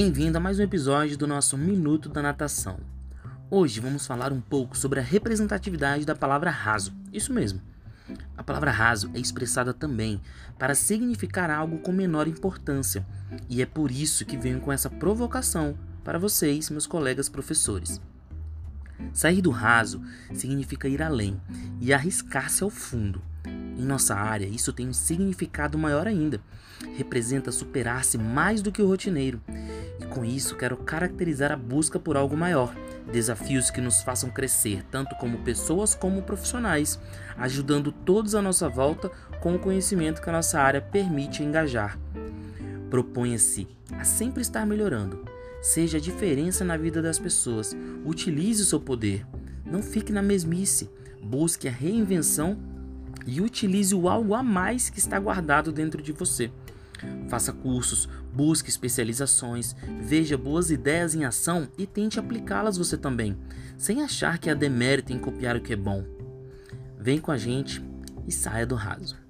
Bem-vindo a mais um episódio do nosso Minuto da Natação. Hoje vamos falar um pouco sobre a representatividade da palavra raso. Isso mesmo. A palavra raso é expressada também para significar algo com menor importância, e é por isso que venho com essa provocação para vocês, meus colegas professores. Sair do raso significa ir além e arriscar-se ao fundo. Em nossa área, isso tem um significado maior ainda. Representa superar-se mais do que o rotineiro com isso, quero caracterizar a busca por algo maior, desafios que nos façam crescer, tanto como pessoas como profissionais, ajudando todos à nossa volta com o conhecimento que a nossa área permite engajar. Proponha-se a sempre estar melhorando. Seja a diferença na vida das pessoas. Utilize o seu poder. Não fique na mesmice. Busque a reinvenção e utilize o algo a mais que está guardado dentro de você. Faça cursos, busque especializações, veja boas ideias em ação e tente aplicá-las você também, sem achar que há demérito em copiar o que é bom. Vem com a gente e saia do raso.